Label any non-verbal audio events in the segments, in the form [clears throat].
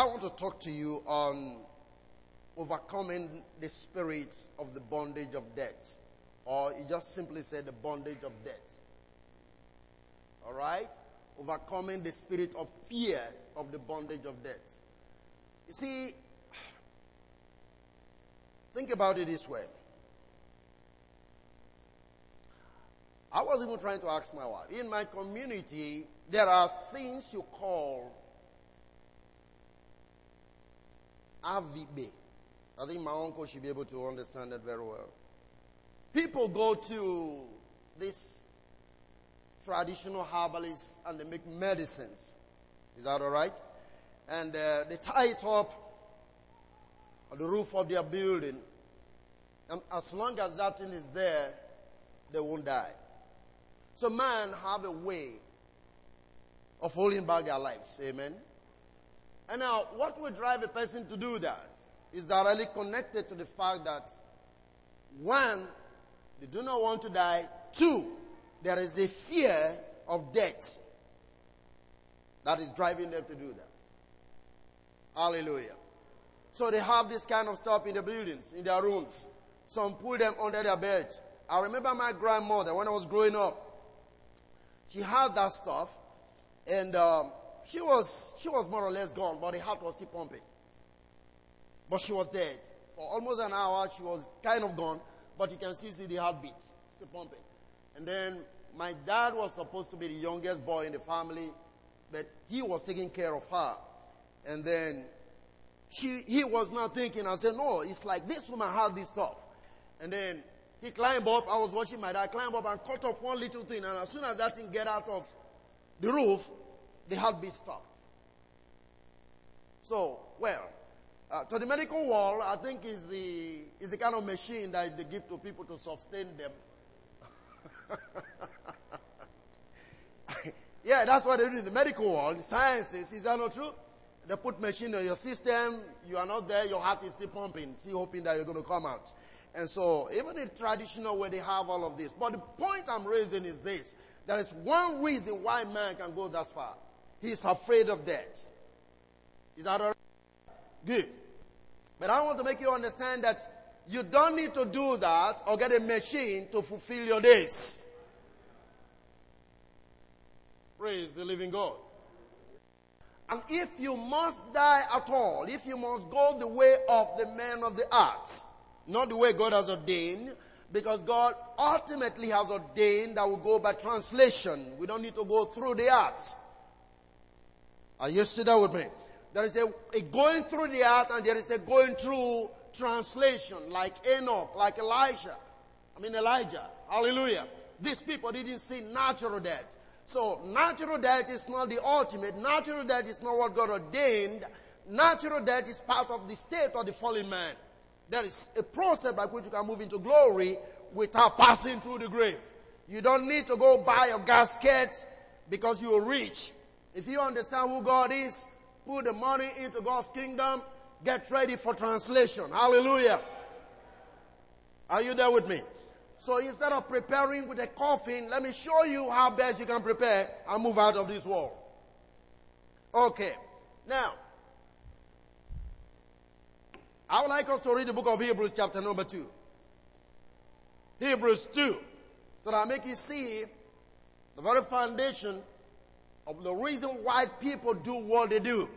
I want to talk to you on overcoming the spirit of the bondage of death. Or you just simply say the bondage of death. Alright? Overcoming the spirit of fear of the bondage of death. You see, think about it this way. I was even trying to ask my wife. In my community, there are things you call AVB. I think my uncle should be able to understand that very well. People go to this traditional herbalists and they make medicines. Is that alright? And uh, they tie it up on the roof of their building. And as long as that thing is there, they won't die. So man have a way of holding back their lives. Amen. And now, what would drive a person to do that is directly connected to the fact that one, they do not want to die. Two, there is a fear of death that is driving them to do that. Hallelujah. So they have this kind of stuff in the buildings, in their rooms. Some put them under their bed. I remember my grandmother when I was growing up. She had that stuff, and um, she was she was more or less gone, but the heart was still pumping. But she was dead for almost an hour. She was kind of gone, but you can see, see the heartbeat still pumping. And then my dad was supposed to be the youngest boy in the family, but he was taking care of her. And then she, he was not thinking. I said, no, it's like this woman had this stuff. And then he climbed up. I was watching my dad climb up and cut off one little thing. And as soon as that thing get out of the roof, the heartbeat stopped. So, well, uh, to the medical world, I think is the is the kind of machine that they give to people to sustain them. [laughs] yeah, that's what they do in the medical world. Sciences, is that not true? They put machine in your system. You are not there. Your heart is still pumping, still hoping that you're going to come out. And so, even in traditional way, they have all of this. But the point I'm raising is this. There is one reason why man can go that far. He is afraid of death. Is that all right? Good. But I want to make you understand that you don't need to do that or get a machine to fulfill your days. Praise the living God. And if you must die at all, if you must go the way of the man of the arts, not the way God has ordained, because God ultimately has ordained that we go by translation. We don't need to go through the arts. Are you still there with me? There is a, a going through the art and there is a going through translation, like Enoch, like Elijah. I mean Elijah. Hallelujah. These people didn't see natural death. So natural death is not the ultimate. Natural death is not what God ordained. Natural death is part of the state of the fallen man. There is a process by which you can move into glory without passing through the grave. You don't need to go buy a gasket because you are rich. If you understand who God is, put the money into God's kingdom, get ready for translation. Hallelujah. Are you there with me? So instead of preparing with a coffin, let me show you how best you can prepare and move out of this world. Okay. Now, I would like us to read the book of Hebrews chapter number 2. Hebrews 2. So that I make you see the very foundation of the reason why people do what they do.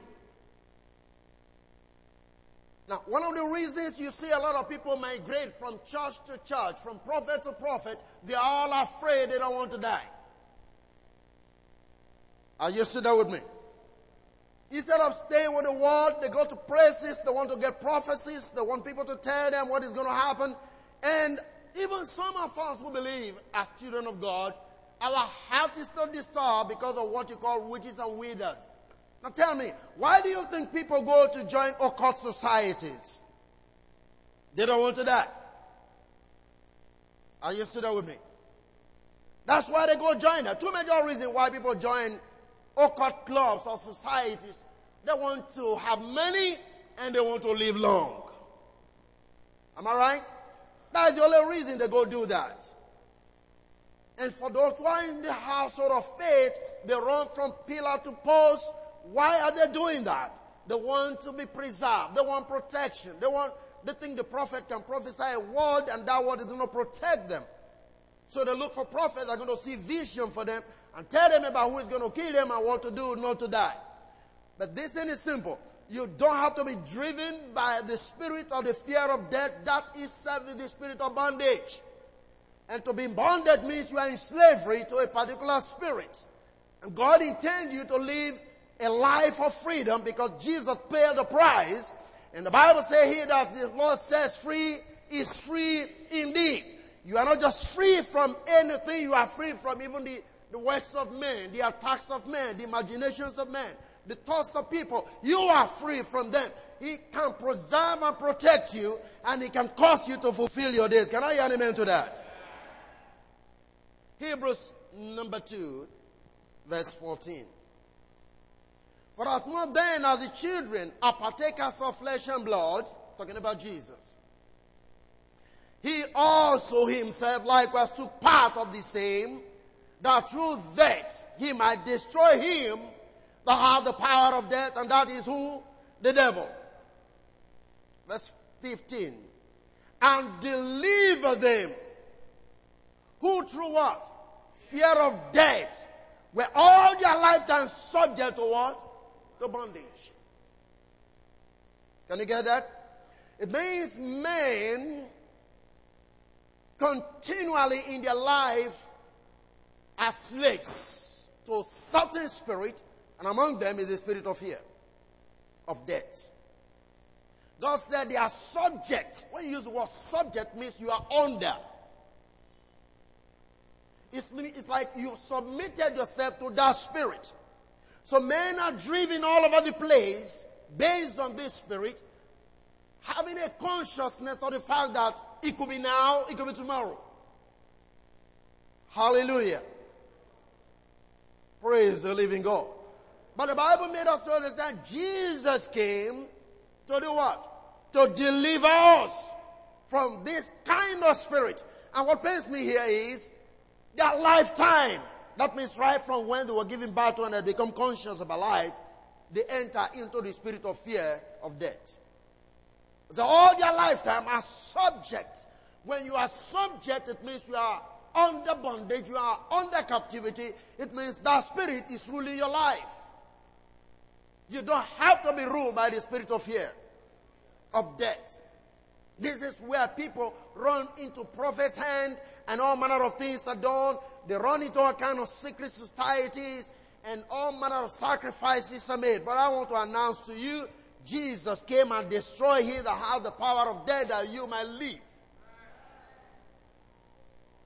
Now, one of the reasons you see a lot of people migrate from church to church, from prophet to prophet, they are all afraid they don't want to die. Are you still there with me? Instead of staying with the world, they go to places, they want to get prophecies, they want people to tell them what is going to happen. And even some of us who believe as children of God, our health is still disturbed because of what you call witches and wizards. Now tell me, why do you think people go to join occult societies? They don't want to die. Are you still there with me? That's why they go join them. Two major reasons why people join occult clubs or societies, they want to have money and they want to live long. Am I right? That's the only reason they go do that. And for those who are in the household of faith, they run from pillar to post. Why are they doing that? They want to be preserved. They want protection. They want, they think the prophet can prophesy a word and that word is going to protect them. So they look for prophets that are going to see vision for them and tell them about who is going to kill them and what to do not to die. But this thing is simple. You don't have to be driven by the spirit of the fear of death. That is serving the spirit of bondage. And to be bonded means you are in slavery to a particular spirit. And God intends you to live a life of freedom because Jesus paid the price. And the Bible says here that the Lord says free is free indeed. You are not just free from anything, you are free from even the, the works of men, the attacks of men, the imaginations of men, the thoughts of people. You are free from them. He can preserve and protect you and he can cause you to fulfill your days. Can I hear an amen to that? Hebrews number 2, verse 14. For as much then as the children are partakers of flesh and blood, talking about Jesus, he also himself likewise took part of the same, that through that he might destroy him that had the power of death, and that is who? The devil. Verse 15. And deliver them, who through what? Fear of death, were all their lifetime subject to what? To bondage. Can you get that? It means men continually in their life are slaves to a certain spirit, and among them is the spirit of fear, of death. God said they are subject. When you use the word subject means you are under. It's, it's like you've submitted yourself to that spirit. So men are driven all over the place based on this spirit, having a consciousness of the fact that it could be now, it could be tomorrow. Hallelujah. Praise the living God. But the Bible made us understand Jesus came to do what? To deliver us from this kind of spirit. And what pains me here is their lifetime. That means right from when they were given birth to and they become conscious about life, they enter into the spirit of fear of death. So all their lifetime are subject. When you are subject, it means you are under bondage, you are under captivity. It means that spirit is ruling your life. You don't have to be ruled by the spirit of fear, of death. This is where people run into prophet's hand and all manner of things are done. They run into all kind of secret societies and all manner of sacrifices are made. But I want to announce to you, Jesus came and destroyed he that had the power of death that you might live.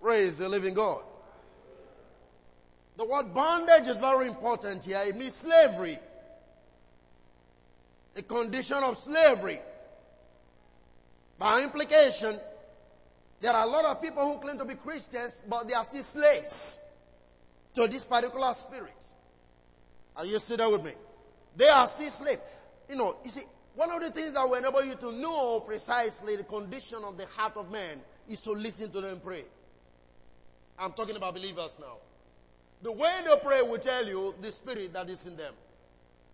Praise the living God. The word bondage is very important here. It means slavery. A condition of slavery. By implication, there are a lot of people who claim to be Christians, but they are still slaves to this particular spirit. Are you sitting with me? They are still slaves. You know, you see, one of the things that will enable you to know precisely the condition of the heart of man is to listen to them pray. I'm talking about believers now. The way they pray will tell you the spirit that is in them.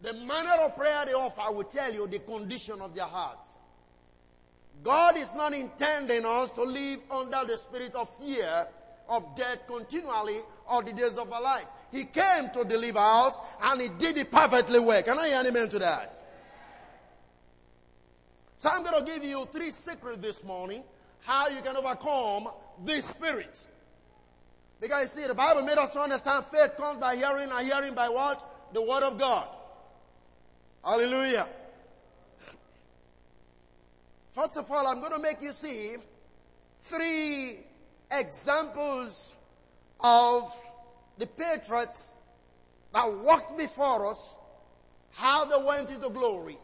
The manner of prayer they offer will tell you the condition of their hearts. God is not intending us to live under the spirit of fear of death continually all the days of our life. He came to deliver us and he did it perfectly well. Can I hear an amen to that? So I'm going to give you three secrets this morning how you can overcome this spirit. Because you see, the Bible made us to understand faith comes by hearing and hearing by what? The Word of God. Hallelujah. First of all, I'm going to make you see three examples of the patriots that walked before us, how they went into glory.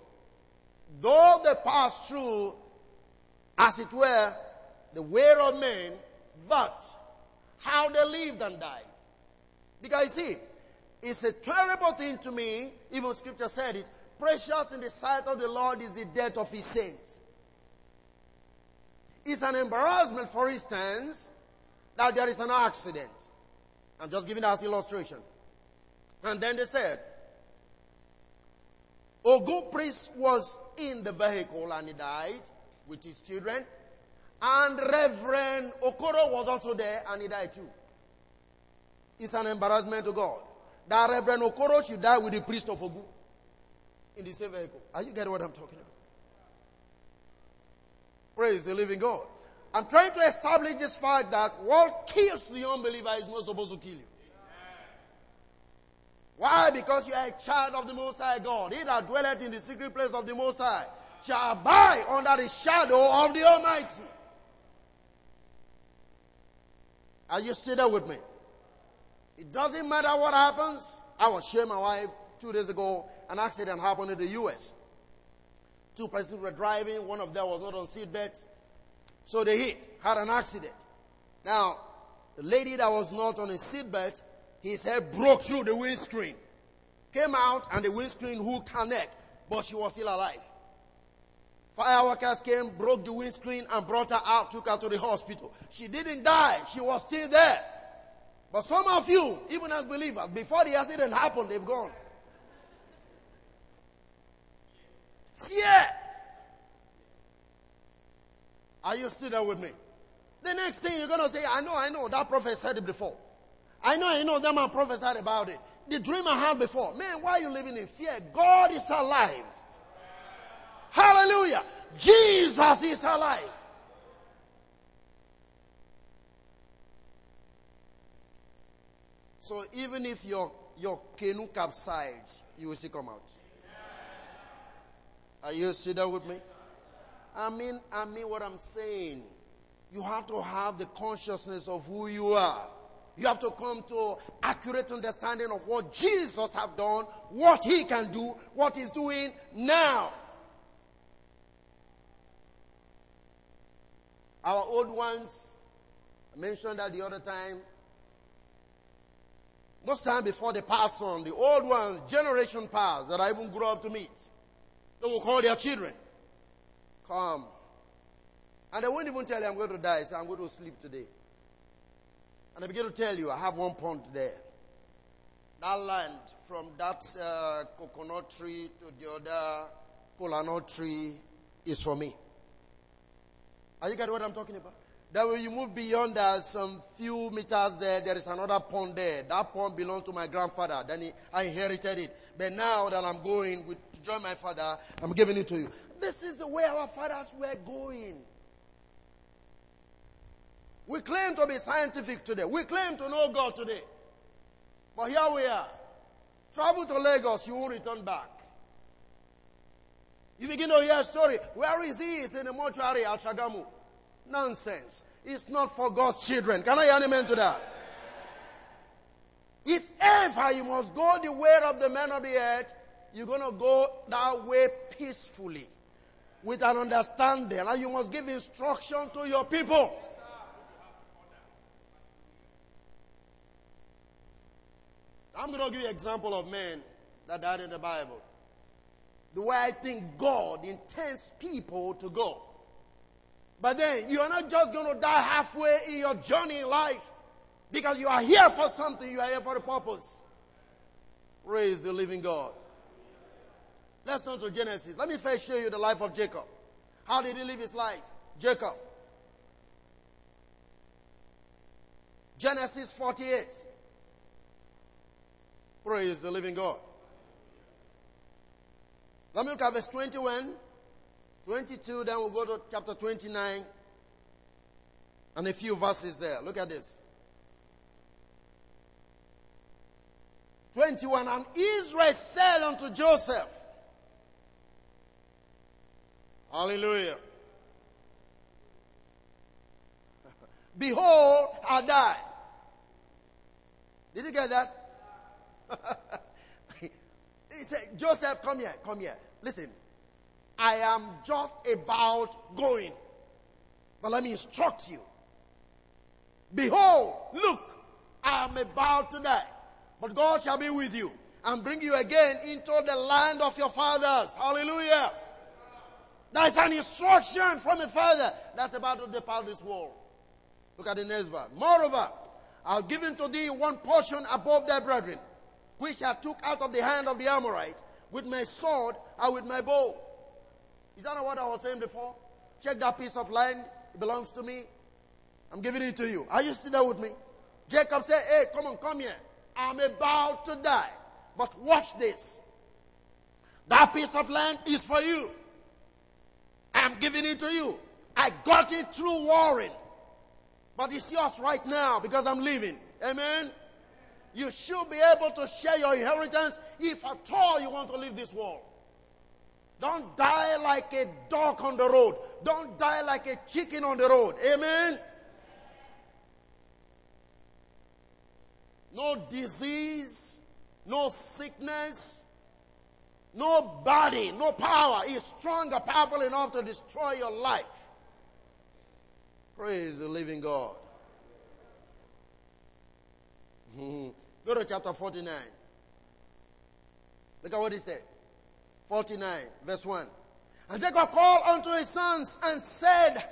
Though they passed through, as it were, the way of men, but how they lived and died. Because see, it's a terrible thing to me, even scripture said it, precious in the sight of the Lord is the death of his saints. It's an embarrassment, for instance, that there is an accident. I'm just giving as illustration. And then they said, Ogun priest was in the vehicle and he died with his children. And Reverend Okoro was also there and he died too. It's an embarrassment to God. That Reverend Okoro should die with the priest of Ogu in the same vehicle. Are you getting what I'm talking about? Praise the living God. I'm trying to establish this fact that what kills the unbeliever is not supposed to kill you. Why? Because you are a child of the Most High God. He that dwelleth in the secret place of the Most High shall abide under the shadow of the Almighty. Are you still there with me? It doesn't matter what happens. I was sharing my wife two days ago. An accident happened in the U.S. Two persons were driving. One of them was not on seatbelt. So they hit, had an accident. Now, the lady that was not on a seatbelt his head broke through the windscreen. Came out and the windscreen hooked her neck, but she was still alive. Fire workers came, broke the windscreen and brought her out, took her to the hospital. She didn't die. She was still there. But some of you, even as believers, before the accident happened, they've gone. Fear. Are you still there with me? The next thing you're to say, I know, I know, that prophet said it before. I know, I know, that man prophesied about it. The dream I had before. Man, why are you living in fear? God is alive. Hallelujah. Jesus is alive. So even if your, your canoe capsizes, you will still come out. Are you sitting with me? I mean, I mean what I'm saying. You have to have the consciousness of who you are. You have to come to accurate understanding of what Jesus have done, what he can do, what he's doing now. Our old ones, I mentioned that the other time. Most time before they pass on, the old ones, generation past that I even grew up to meet, they will call their children. Come. And they won't even tell you I'm going to die. Say, I'm going to sleep today. And I begin to tell you, I have one pond there. That land, from that uh, coconut tree to the other cola nut tree, is for me. Are you getting what I'm talking about? That when you move beyond that, some few meters there, there is another pond there. That pond belonged to my grandfather. Then he, I inherited it. But now that I'm going with, to join my father, I'm giving it to you. This is the way our fathers were going. We claim to be scientific today. We claim to know God today. But here we are. Travel to Lagos, you won't return back. You begin to hear a story. Where is he? In the mortuary at Shagamu. Nonsense. It's not for God's children. Can I hear an amen to that? If ever you must go the way of the men of the earth, you're going to go that way peacefully with an understanding and you must give instruction to your people. I'm going to give you an example of men that died in the Bible. The way I think God intends people to go. But then you are not just going to die halfway in your journey in life because you are here for something, you are here for a purpose. Praise the living God. Let's turn to Genesis. Let me first show you the life of Jacob. How did he live his life? Jacob. Genesis 48. Praise the living God. Let me look at verse 21, 22, then we'll go to chapter 29 and a few verses there. Look at this. 21, and Israel said unto Joseph, Hallelujah. [laughs] Behold, I die. Did you get that? [laughs] he said, Joseph, come here, come here. Listen, I am just about going. But let me instruct you. Behold, look, I am about to die. But God shall be with you and bring you again into the land of your fathers. Hallelujah. That's an instruction from a father that's about to depart this world. Look at the next verse. Moreover, I've given to thee one portion above thy brethren which I took out of the hand of the Amorite, with my sword and with my bow. Is that not what I was saying before? Check that piece of land. It belongs to me. I'm giving it to you. Are you still there with me? Jacob said, Hey, come on, come here. I'm about to die. But watch this. That piece of land is for you. I'm giving it to you. I got it through warring. But it's yours right now because I'm leaving. Amen. You should be able to share your inheritance if at all you want to leave this world. Don't die like a dog on the road. Don't die like a chicken on the road. Amen. No disease, no sickness, no body, no power is strong or powerful enough to destroy your life. Praise the living God. Mm-hmm. Go to chapter 49. Look at what he said. 49, verse 1. And Jacob called unto his sons and said,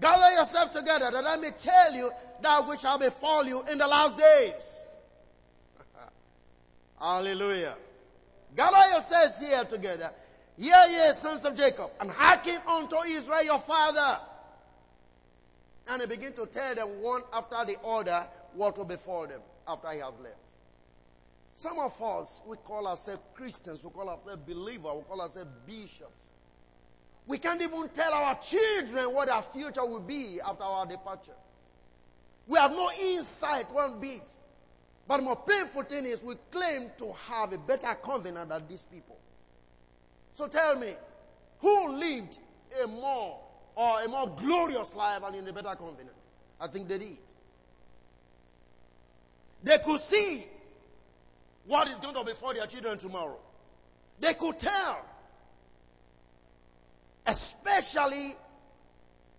Gather yourself together that I may tell you that which shall befall you in the last days. [laughs] Hallelujah. Gather yourselves here together. Hear ye, sons of Jacob, and hearken unto Israel your father. And he began to tell them one after the other what will befall them after he has left. Some of us, we call ourselves Christians, we call ourselves believers, we call ourselves bishops. We can't even tell our children what our future will be after our departure. We have no insight one bit. But more painful thing is we claim to have a better covenant than these people. So tell me, who lived a more or a more glorious life and in a better covenant? I think they did. They could see what is going to befall their children tomorrow. They could tell. Especially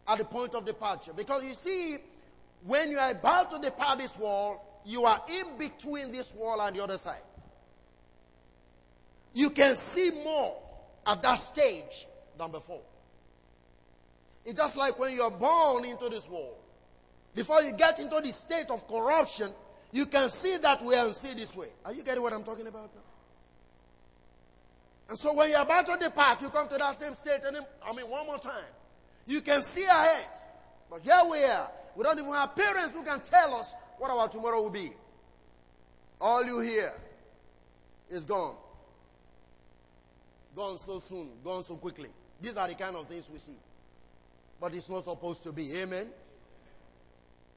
at the point of departure. Because you see, when you are about to depart this world, you are in between this wall and the other side. You can see more at that stage than before. It's just like when you're born into this world. Before you get into the state of corruption, you can see that way and see this way. Are you getting what I'm talking about now? And so when you're about to depart, you come to that same state, and I mean, one more time. You can see ahead. But here we are. We don't even have parents who can tell us what our tomorrow will be. All you hear is gone. Gone so soon, gone so quickly. These are the kind of things we see. But it's not supposed to be. Amen.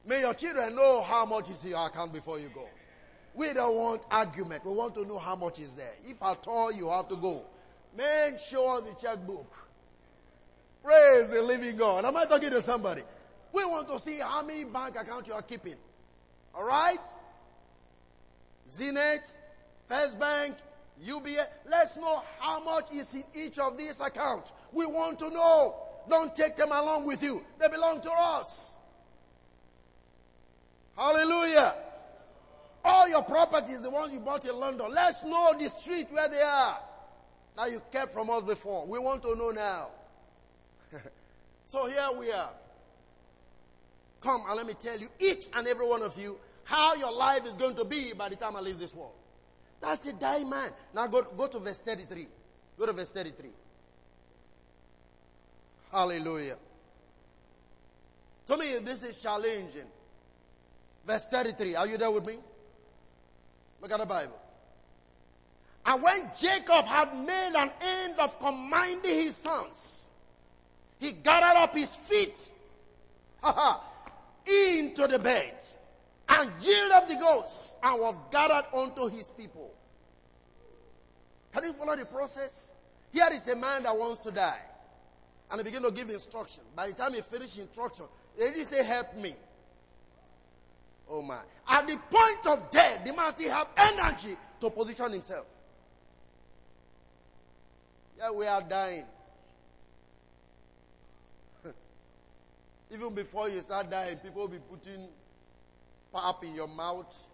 May your children know how much is in your account before you go. We don't want argument. We want to know how much is there. If at all you have to go, man, show us the checkbook. Praise the living God. Am I talking to somebody? We want to see how many bank accounts you are keeping. All right? Zenith, First Bank, UBA. Let's know how much is in each of these accounts. We want to know. Don't take them along with you. They belong to us. Hallelujah. All your properties, the ones you bought in London, let's know the street where they are. Now you kept from us before. We want to know now. [laughs] so here we are. Come and let me tell you, each and every one of you, how your life is going to be by the time I leave this world. That's a dying man. Now go, go to verse 33. Go to verse 33. Hallelujah. To me, this is challenging. Verse 33. Are you there with me? Look at the Bible. And when Jacob had made an end of commanding his sons, he gathered up his feet into the bed and yielded the ghost and was gathered unto his people. Can you follow the process? Here is a man that wants to die. And he began to give instruction. By the time he finished instruction, he didn't say, help me. Oh my. At the point of death, the man still have energy to position himself. Yeah, we are dying. [laughs] Even before you start dying, people will be putting pap in your mouth,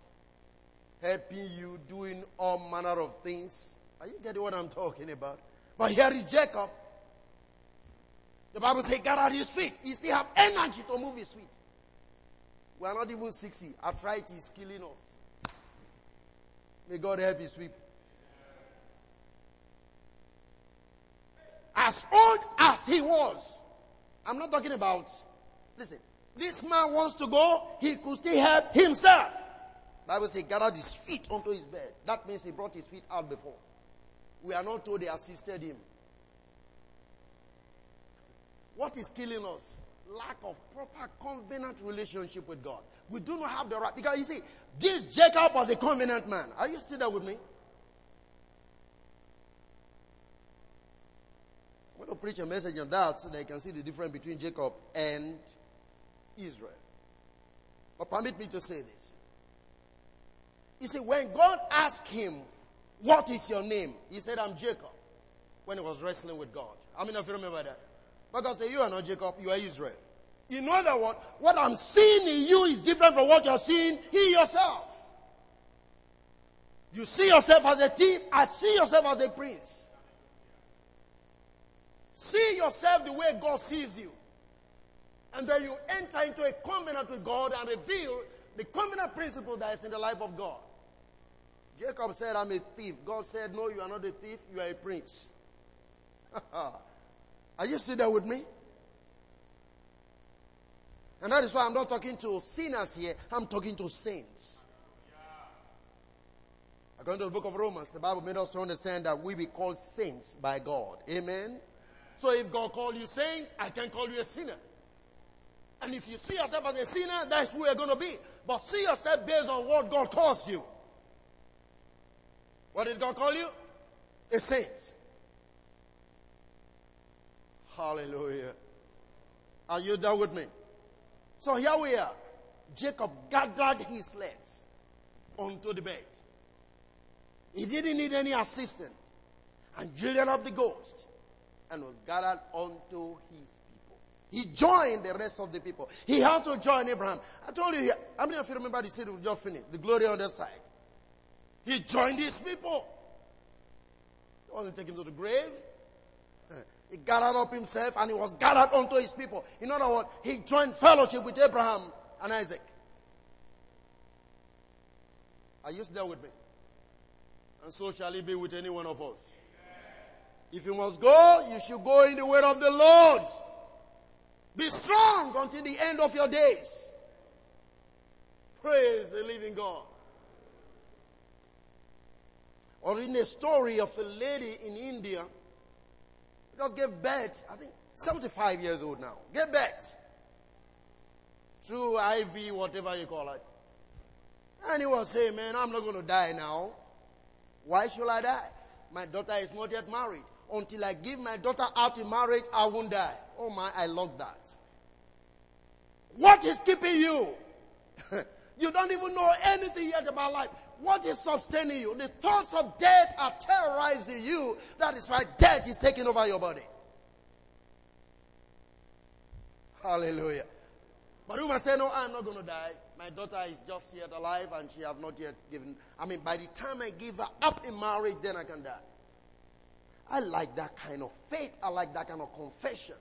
helping you, doing all manner of things. Are you getting what I'm talking about? But here is Jacob. The Bible says, "Get out his feet. He still have energy to move his feet. We are not even 60. Arthritis is killing us. May God help his people. as old as he was. I'm not talking about, listen, this man wants to go, he could still help himself. Bible says he gathered his feet onto his bed. That means he brought his feet out before. We are not told they assisted him. What is killing us? Lack of proper covenant relationship with God. We do not have the right. Because you see, this Jacob was a covenant man. Are you still there with me? I'm going to preach a message on that so they can see the difference between Jacob and Israel. But permit me to say this. You see, when God asked him, What is your name? He said, I'm Jacob. When he was wrestling with God. How many of you remember that? But God said, You are not Jacob, you are Israel. Know that what? What I'm seeing in you is different from what you're seeing in yourself. You see yourself as a thief, I see yourself as a prince. See yourself the way God sees you. And then you enter into a covenant with God and reveal the covenant principle that is in the life of God. Jacob said, I'm a thief. God said, No, you are not a thief, you are a prince. [laughs] are you still there with me? And that is why I'm not talking to sinners here, I'm talking to saints. According to the book of Romans, the Bible made us to understand that we be called saints by God. Amen. So if God called you saint, I can call you a sinner. And if you see yourself as a sinner, that's who you're going to be. But see yourself based on what God calls you. What did God call you? A saint. Hallelujah. Are you there with me? So here we are. Jacob gathered his legs onto the bed. He didn't need any assistant. And yielded up the ghost and was gathered unto his people. He joined the rest of the people. He had to join Abraham. I told you here, how many of you remember the city we just finished? The glory on the side. He joined his people. They want to take him to the grave. He gathered up himself and he was gathered unto his people. In other words, he joined fellowship with Abraham and Isaac. Are you still with me? And so shall he be with any one of us. If you must go, you should go in the way of the Lord. Be strong until the end of your days. Praise the living God. Or in a story of a lady in India, just gave birth, I think 75 years old now. Gave birth. Through IV, whatever you call it. And he was saying, man, I'm not going to die now. Why should I die? My daughter is not yet married until I give my daughter out in marriage, I won't die. Oh my, I love that. What is keeping you? [laughs] you don't even know anything yet about life. What is sustaining you? The thoughts of death are terrorizing you. That is why death is taking over your body. Hallelujah. But you must say, no, I'm not going to die. My daughter is just yet alive and she have not yet given. I mean, by the time I give her up in marriage, then I can die. I like that kind of faith. I like that kind of confession.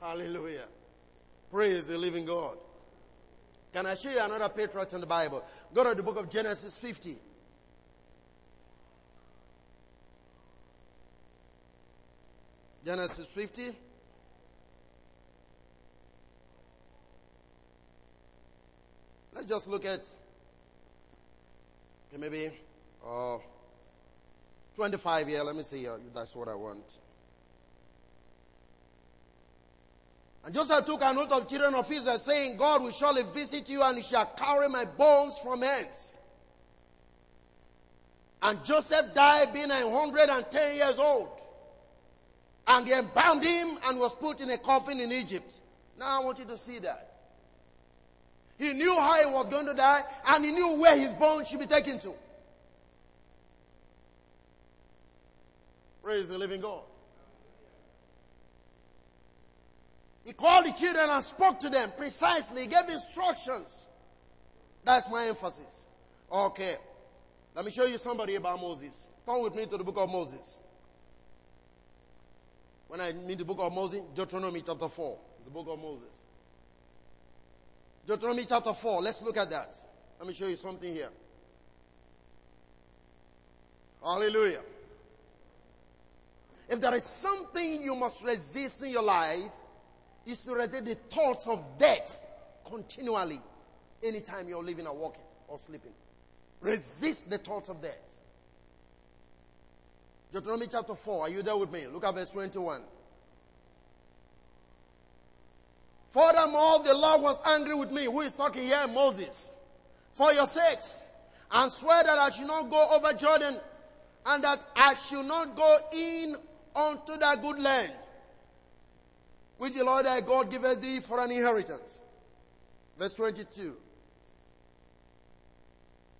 Hallelujah. Praise the living God. Can I show you another patriarch in the Bible? Go to the book of Genesis 50. Genesis 50. Let's just look at maybe uh, 25 here. Let me see. Uh, that's what I want. And Joseph took an oath of children of Israel, saying, God will surely visit you, and he shall carry my bones from hence. And Joseph died being 110 years old. And they embalmed him and was put in a coffin in Egypt. Now I want you to see that. He knew how he was going to die, and he knew where his bones should be taken to. Praise the living God. He called the children and spoke to them precisely. He gave instructions. That's my emphasis. Okay. Let me show you somebody about Moses. Come with me to the book of Moses. When I mean the book of Moses, Deuteronomy chapter 4. It's the book of Moses. Deuteronomy chapter 4. Let's look at that. Let me show you something here. Hallelujah. if there is something you must resist in your life, is to resist the thoughts of death continually anytime you're living or walking or sleeping. Resist the thoughts of death. Deuteronomy chapter 4. Are you there with me? Look at verse 21. Furthermore, the Lord was angry with me. Who is talking here? Moses. For your sakes. And swear that I should not go over Jordan and that I should not go in unto that good land which the Lord thy God giveth thee for an inheritance. Verse 22.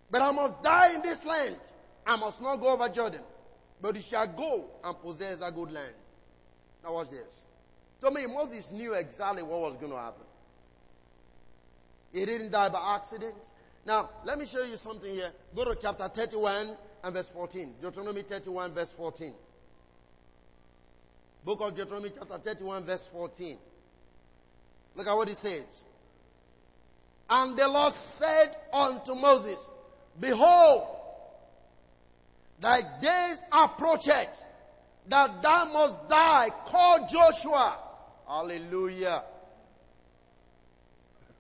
But I must die in this land. I must not go over Jordan. But he shall go and possess a good land. Now watch this. To me, Moses knew exactly what was going to happen. He didn't die by accident. Now, let me show you something here. Go to chapter 31 and verse 14. Deuteronomy 31 verse 14. Book of Deuteronomy chapter 31 verse 14. Look at what he says. And the Lord said unto Moses, Behold, thy days approacheth that thou must die. Call Joshua. Hallelujah.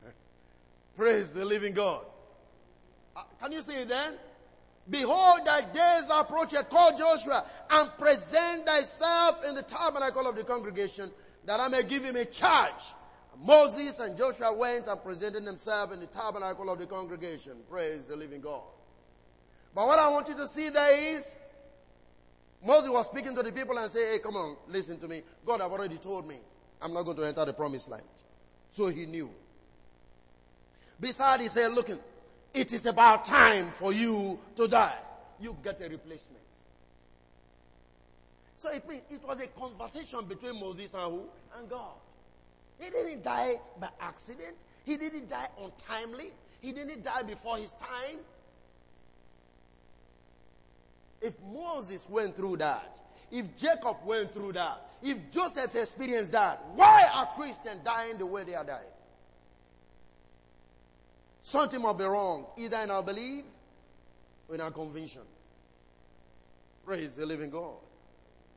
[laughs] Praise the living God. Uh, can you see it then? Behold, thy days are approaching. Call Joshua and present thyself in the tabernacle of the congregation that I may give him a charge. Moses and Joshua went and presented themselves in the tabernacle of the congregation. Praise the living God. But what I want you to see there is, Moses was speaking to the people and say, hey, come on, listen to me. God have already told me I'm not going to enter the promised land. So he knew. Besides, he said, looking, it is about time for you to die. You get a replacement. So it means it was a conversation between Moses and who? And God. He didn't die by accident. He didn't die untimely. He didn't die before his time. If Moses went through that, if Jacob went through that, if Joseph experienced that, why are Christians dying the way they are dying? Something must be wrong, either in our belief or in our conviction. Praise the living God.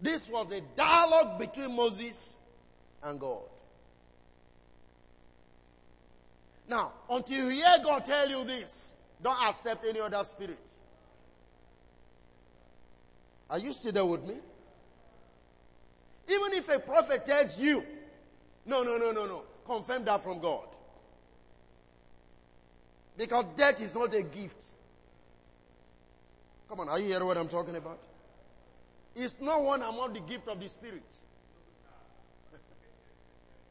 This was a dialogue between Moses and God. Now, until you hear God tell you this, don't accept any other spirit. Are you still there with me? Even if a prophet tells you, no, no, no, no, no, confirm that from God. Because death is not a gift. Come on, are you hearing what I'm talking about? It's not one among the gift of the Spirit.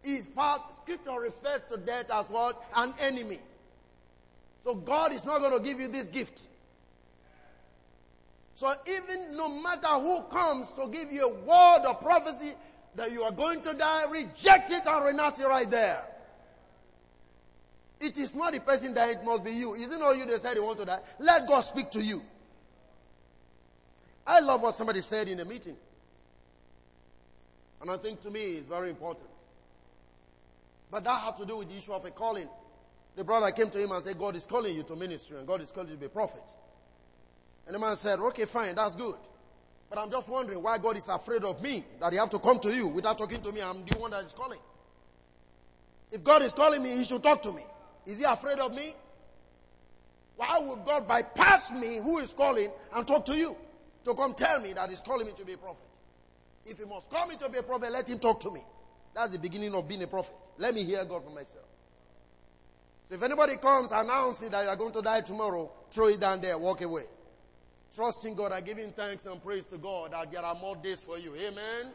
Is part, scripture refers to death as what? An enemy. So God is not going to give you this gift. So even no matter who comes to give you a word of prophecy that you are going to die, reject it and renounce it right there. It is not the person that it must be you. Is it not you that said you want to die? Let God speak to you. I love what somebody said in a meeting. And I think to me it's very important. But that has to do with the issue of a calling. The brother came to him and said, God is calling you to ministry and God is calling you to be a prophet. And the man said, okay, fine, that's good. But I'm just wondering why God is afraid of me, that he have to come to you without talking to me. I'm the one that is calling. If God is calling me, he should talk to me. Is he afraid of me? Why would God bypass me, who is calling, and talk to you? To come tell me that he's calling me to be a prophet. If he must call me to be a prophet, let him talk to me. That's the beginning of being a prophet. Let me hear God for myself. So if anybody comes announcing that you are going to die tomorrow, throw it down there, walk away. Trusting God and giving thanks and praise to God that there are more days for you. Amen. Amen.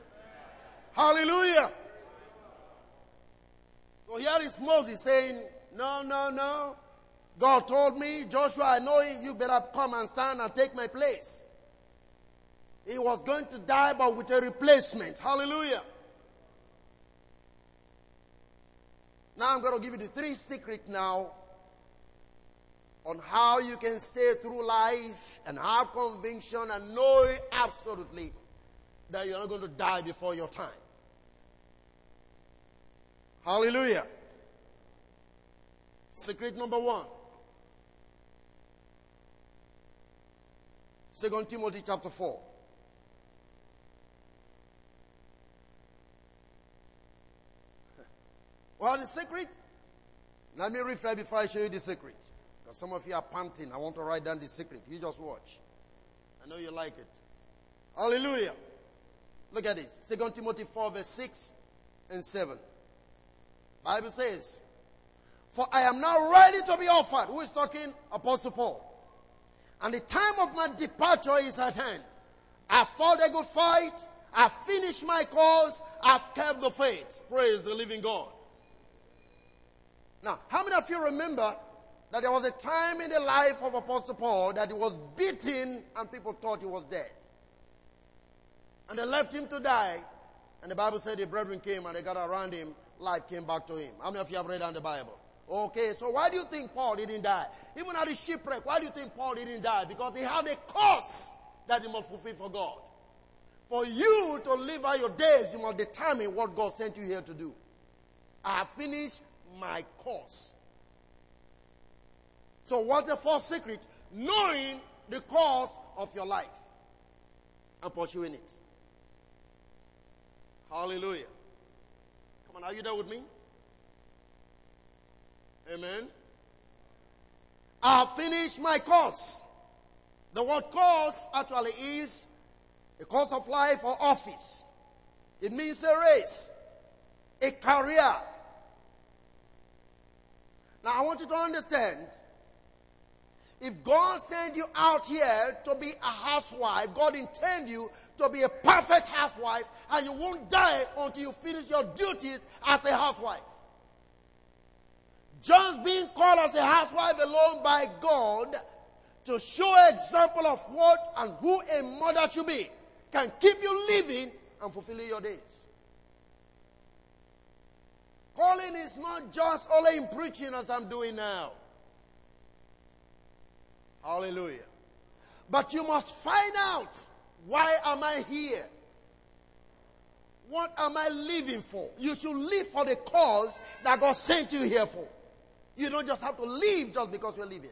Hallelujah. So here is Moses saying, no, no, no. God told me, Joshua, I know you better come and stand and take my place. He was going to die, but with a replacement. Hallelujah. Now I'm going to give you the three secrets now on how you can stay through life and have conviction and know absolutely that you're not going to die before your time. Hallelujah. Secret number one. Second Timothy chapter 4. [laughs] Well, the secret? Let me refresh before I show you the secret. Because some of you are panting. I want to write down the secret. You just watch. I know you like it. Hallelujah. Look at this. Second Timothy 4 verse 6 and 7. Bible says, for I am now ready to be offered. Who is talking? Apostle Paul. And the time of my departure is at hand. I fought a good fight. I've finished my course. I've kept the faith. Praise the living God. Now, how many of you remember that there was a time in the life of Apostle Paul that he was beaten and people thought he was dead? And they left him to die. And the Bible said the brethren came and they got around him. Life came back to him. How many of you have read on the Bible? Okay, so why do you think Paul didn't die? Even at the shipwreck, why do you think Paul didn't die? Because he had a cause that he must fulfill for God. For you to live out your days, you must determine what God sent you here to do. I have finished my course. So what's the first secret? Knowing the course of your life and pursuing it. Hallelujah. Come on, are you there with me? Amen. I have finished my course. The word course actually is a course of life or office. It means a race, a career. Now I want you to understand, if God sent you out here to be a housewife, God intend you to be a perfect housewife and you won't die until you finish your duties as a housewife. Just being called as a housewife alone by God to show an example of what and who a mother should be can keep you living and fulfilling your days. Calling is not just only in preaching as I'm doing now. Hallelujah. But you must find out why am I here? What am I living for? You should live for the cause that God sent you here for. You don't just have to live just because you're living.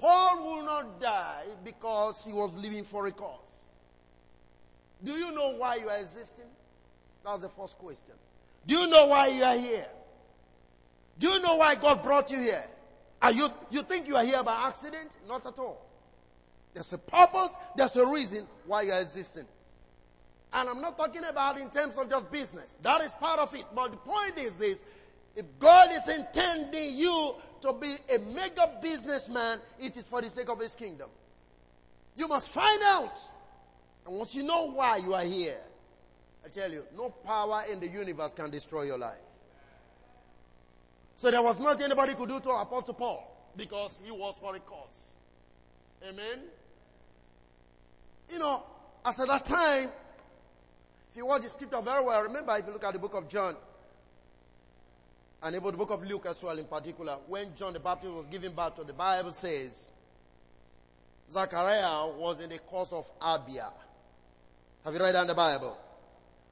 Paul will not die because he was living for a cause. Do you know why you are existing? That's the first question. Do you know why you are here? Do you know why God brought you here? Are you, you think you are here by accident? Not at all. There's a purpose, there's a reason why you are existing. And I'm not talking about in terms of just business. That is part of it. But the point is this, if God is intending you to be a mega businessman, it is for the sake of his kingdom. You must find out and once you know why you are here, I tell you, no power in the universe can destroy your life. So there was nothing anybody could do to Apostle Paul because he was for a cause. Amen. You know, as at that time, if you watch the scripture very well, remember if you look at the book of John, and even the book of Luke as well in particular, when John the Baptist was giving birth to, the Bible says, Zachariah was in the course of Abia. Have you read in the Bible?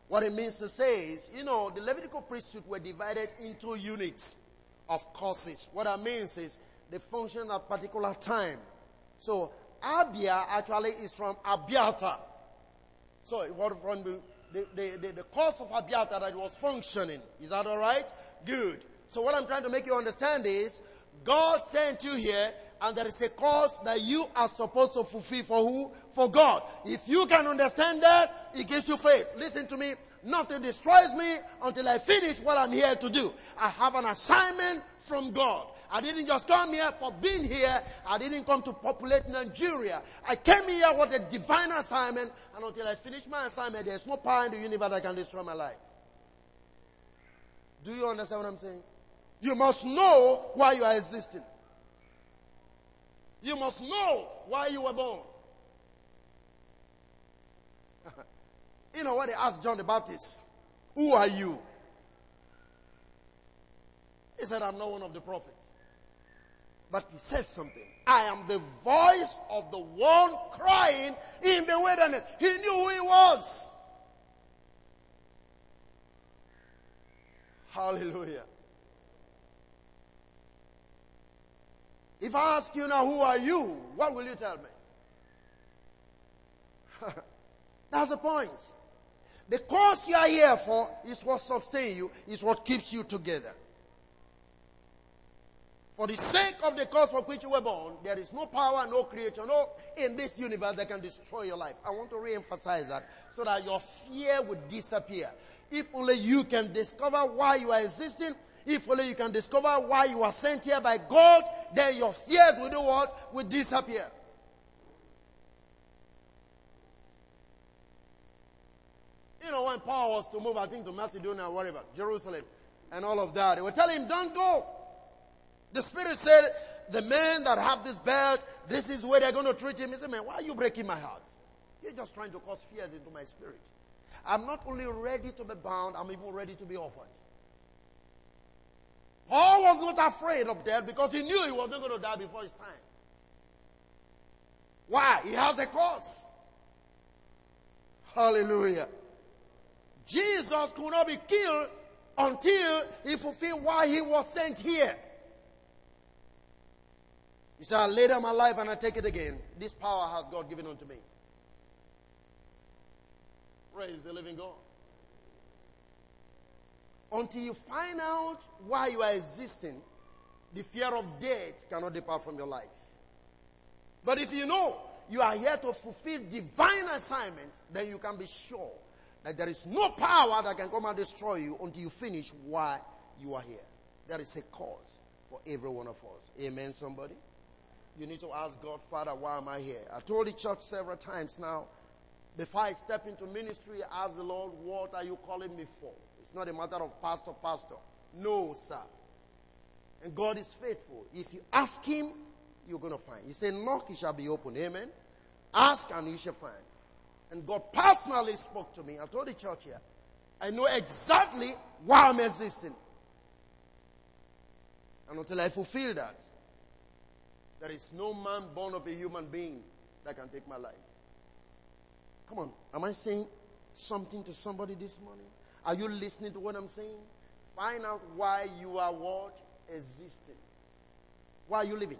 What it means to say is, you know, the Levitical priesthood were divided into units of courses. What that means is they function at a particular time. So Abia actually is from Abiathar. So it was from the, the, the, the, the course of Abiathar that was functioning. Is that alright? Good. So what I'm trying to make you understand is God sent you here and there is a cause that you are supposed to fulfill for who? For God. If you can understand that, it gives you faith. Listen to me. Nothing destroys me until I finish what I'm here to do. I have an assignment from God. I didn't just come here for being here. I didn't come to populate Nigeria. I came here with a divine assignment, and until I finish my assignment, there's no power in the universe that can destroy my life. Do you understand what I'm saying? You must know why you are existing. You must know why you were born. [laughs] you know what they asked John the Baptist? Who are you? He said, I'm not one of the prophets. But he says something. I am the voice of the one crying in the wilderness. He knew who he was. Hallelujah. If I ask you now, who are you? What will you tell me? [laughs] That's the point. The cause you are here for is what sustains you, is what keeps you together. For the sake of the cause for which you were born, there is no power, no creature, no in this universe that can destroy your life. I want to re-emphasize that so that your fear would disappear. If only you can discover why you are existing, if only you can discover why you are sent here by God, then your fears will do what? Will disappear. You know, when Paul was to move, I think to Macedonia, or whatever, Jerusalem, and all of that, they were telling him, don't go. The Spirit said, the men that have this belt, this is where they're going to treat him. He said, man, why are you breaking my heart? You're just trying to cause fears into my spirit. I'm not only ready to be bound, I'm even ready to be offered. Paul was not afraid of death because he knew he was not going to die before his time. Why? He has a cause. Hallelujah. Jesus could not be killed until he fulfilled why he was sent here. He said, I lay down my life and I take it again. This power has God given unto me. Praise the living God. Until you find out why you are existing, the fear of death cannot depart from your life. But if you know you are here to fulfill divine assignment, then you can be sure that there is no power that can come and destroy you until you finish why you are here. There is a cause for every one of us. Amen, somebody? you need to ask God, Father, why am I here? I told the church several times now, before I step into ministry, I ask the Lord, what are you calling me for? It's not a matter of pastor, pastor. No, sir. And God is faithful. If you ask Him, you're going to find. He said, knock, it shall be open. Amen. Ask and you shall find. And God personally spoke to me. I told the church here, I know exactly why I'm existing. And until I fulfill that, there is no man born of a human being that can take my life. Come on. Am I saying something to somebody this morning? Are you listening to what I'm saying? Find out why you are what? Existing. Why are you living?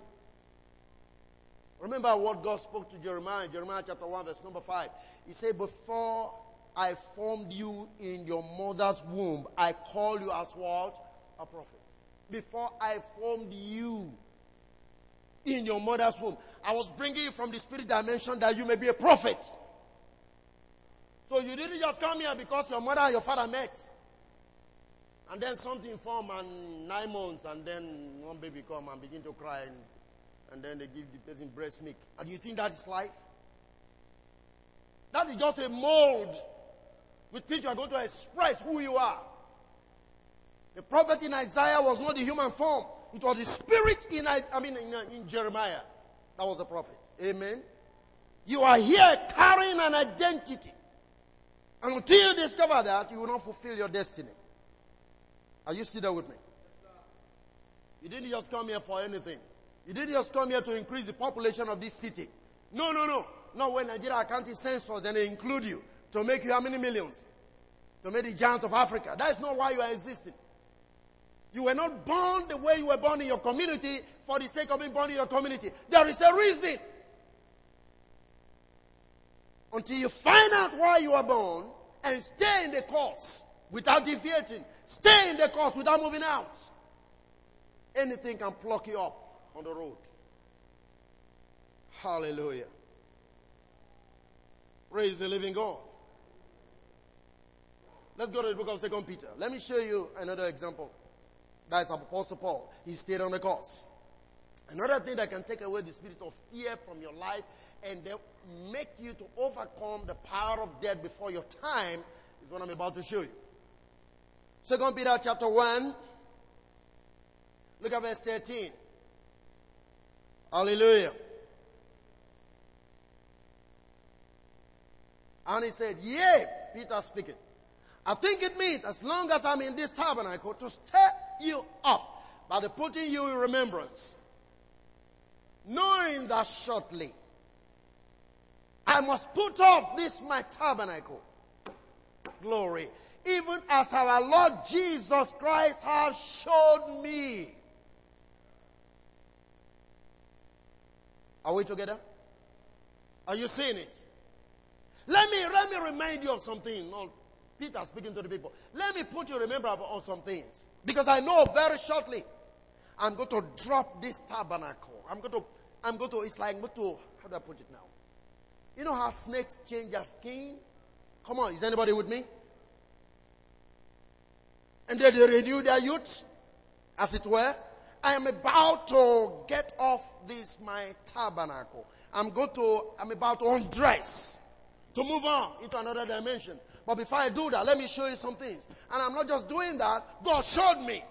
Remember what God spoke to Jeremiah, Jeremiah chapter 1, verse number 5. He said, Before I formed you in your mother's womb, I called you as what? A prophet. Before I formed you in your mother's womb. I was bringing you from the spirit dimension that you may be a prophet. So you didn't just come here because your mother and your father met. And then something formed and nine months and then one baby come and begin to cry and, and then they give the person breast milk. And you think that is life? That is just a mold with which you are going to express who you are. The prophet in Isaiah was not the human form. It was the spirit in, I mean, in, uh, in Jeremiah. That was the prophet. Amen. You are here carrying an identity. And until you discover that, you will not fulfill your destiny. Are you still there with me? You didn't just come here for anything. You didn't just come here to increase the population of this city. No, no, no. No, when Nigeria county census, then they include you to make you how many millions? To make the giant of Africa. That is not why you are existing. You were not born the way you were born in your community for the sake of being born in your community. There is a reason. Until you find out why you are born and stay in the course without deviating, stay in the course without moving out. Anything can pluck you up on the road. Hallelujah. Praise the living God. Let's go to the book of Second Peter. Let me show you another example. That is Apostle Paul. He stayed on the course. Another thing that can take away the spirit of fear from your life and make you to overcome the power of death before your time is what I'm about to show you. Second Peter chapter 1. Look at verse 13. Hallelujah. And he said, Yea, Peter speaking. I think it means as long as I'm in this tabernacle to stir you up by the putting you in remembrance, knowing that shortly I must put off this my tabernacle. Glory. Even as our Lord Jesus Christ has showed me. Are we together? Are you seeing it? Let me, let me remind you of something. Peter speaking to the people. Let me put you remember on some things. Because I know very shortly I'm going to drop this tabernacle. I'm going to, I'm going to, it's like, I'm going to, how do I put it now? You know how snakes change their skin? Come on, is anybody with me? And then they renew their youth, as it were. I am about to get off this my tabernacle. I'm going to, I'm about to undress to move on into another dimension. But before I do that, let me show you some things. And I'm not just doing that, God showed me.